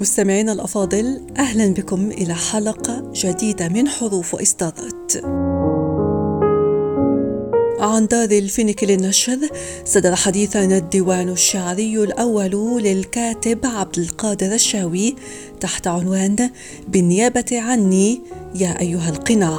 مستمعينا الأفاضل أهلا بكم إلى حلقة جديدة من حروف واصدارات عن دار الفينيك للنشر صدر حديثا الديوان الشعري الأول للكاتب عبد القادر الشاوي تحت عنوان بالنيابة عني يا أيها القناع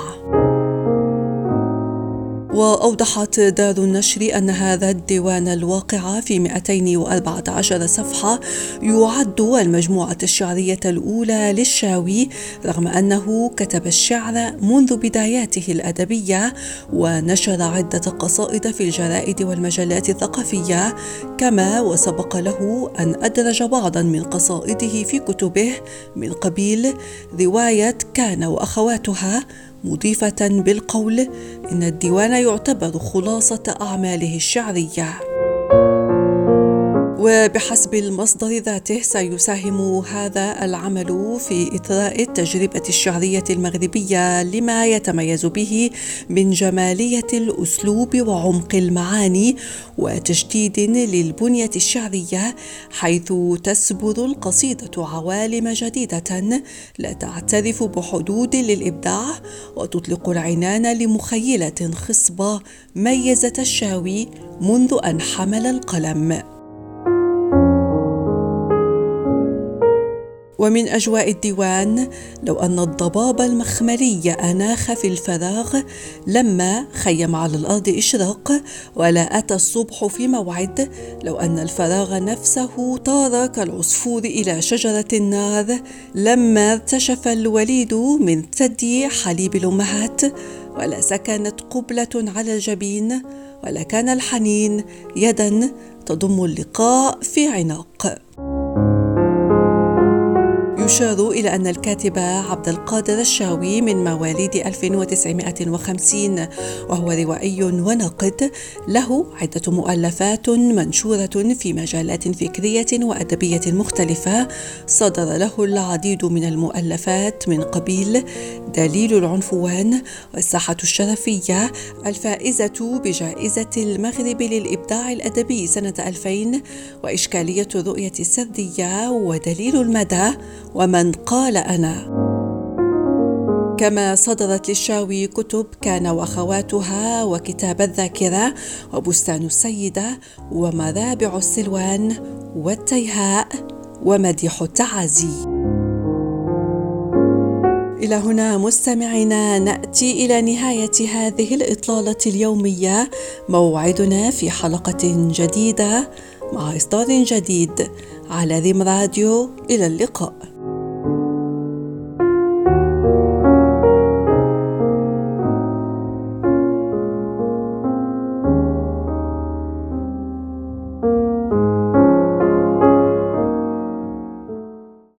وأوضحت دار النشر أن هذا الديوان الواقع في 214 صفحة يعد المجموعة الشعرية الأولى للشاوي رغم أنه كتب الشعر منذ بداياته الأدبية ونشر عدة قصائد في الجرائد والمجلات الثقافية كما وسبق له أن أدرج بعضا من قصائده في كتبه من قبيل رواية كان وأخواتها مضيفة بالقول إن الديوان يعتبر خلاصة أعماله الشعرية. وبحسب المصدر ذاته سيساهم هذا العمل في إثراء التجربة الشعرية المغربية لما يتميز به من جمالية الأسلوب وعمق المعاني وتجديد للبنية الشعرية حيث تسبر القصيدة عوالم جديدة لا تعترف بحدود للإبداع وتطلق العنان لمخيلة خصبة ميزت الشاوي منذ أن حمل القلم. ومن أجواء الديوان لو أن الضباب المخملي أناخ في الفراغ لما خيم على الأرض إشراق ولا أتى الصبح في موعد لو أن الفراغ نفسه طار كالعصفور إلى شجرة النار لما ارتشف الوليد من ثدي حليب الأمهات ولا سكنت قبلة على الجبين ولا كان الحنين يدا تضم اللقاء في عناق. يشار إلى أن الكاتب عبد القادر الشاوي من مواليد 1950 وهو روائي وناقد له عدة مؤلفات منشورة في مجالات فكرية وأدبية مختلفة صدر له العديد من المؤلفات من قبيل دليل العنفوان والساحة الشرفية الفائزة بجائزة المغرب للإبداع الأدبي سنة 2000 وإشكالية الرؤية السردية ودليل المدى ومن قال أنا. كما صدرت للشاوي كتب كان وأخواتها وكتاب الذاكرة وبستان السيدة ومرابع السلوان والتيهاء ومديح التعازي. إلى هنا مستمعينا نأتي إلى نهاية هذه الإطلالة اليومية. موعدنا في حلقة جديدة مع إصدار جديد. على ذم راديو إلى اللقاء.